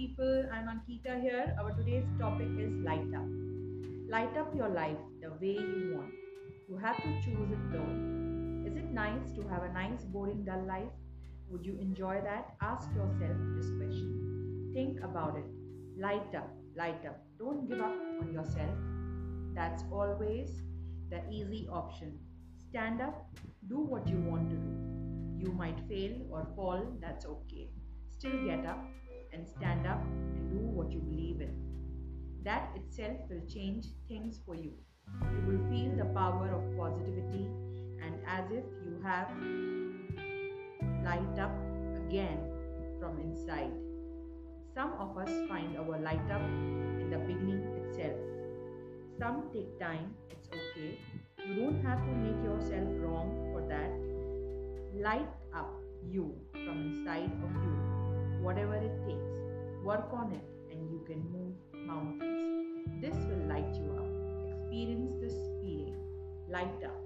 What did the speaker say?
I'm Ankita here. Our today's topic is light up. Light up your life the way you want. You have to choose it though. Is it nice to have a nice, boring, dull life? Would you enjoy that? Ask yourself this question. Think about it. Light up, light up. Don't give up on yourself. That's always the easy option. Stand up, do what you want to do. You might fail or fall, that's okay. Still get up and stand up and do what you believe in. That itself will change things for you. You will feel the power of positivity and as if you have light up again from inside. Some of us find our light up in the beginning itself. Some take time, it's okay. You don't have to make yourself wrong for that. Light up you from inside of you, whatever it takes. Work on it and you can move mountains. This will light you up. Experience this feeling. Light up.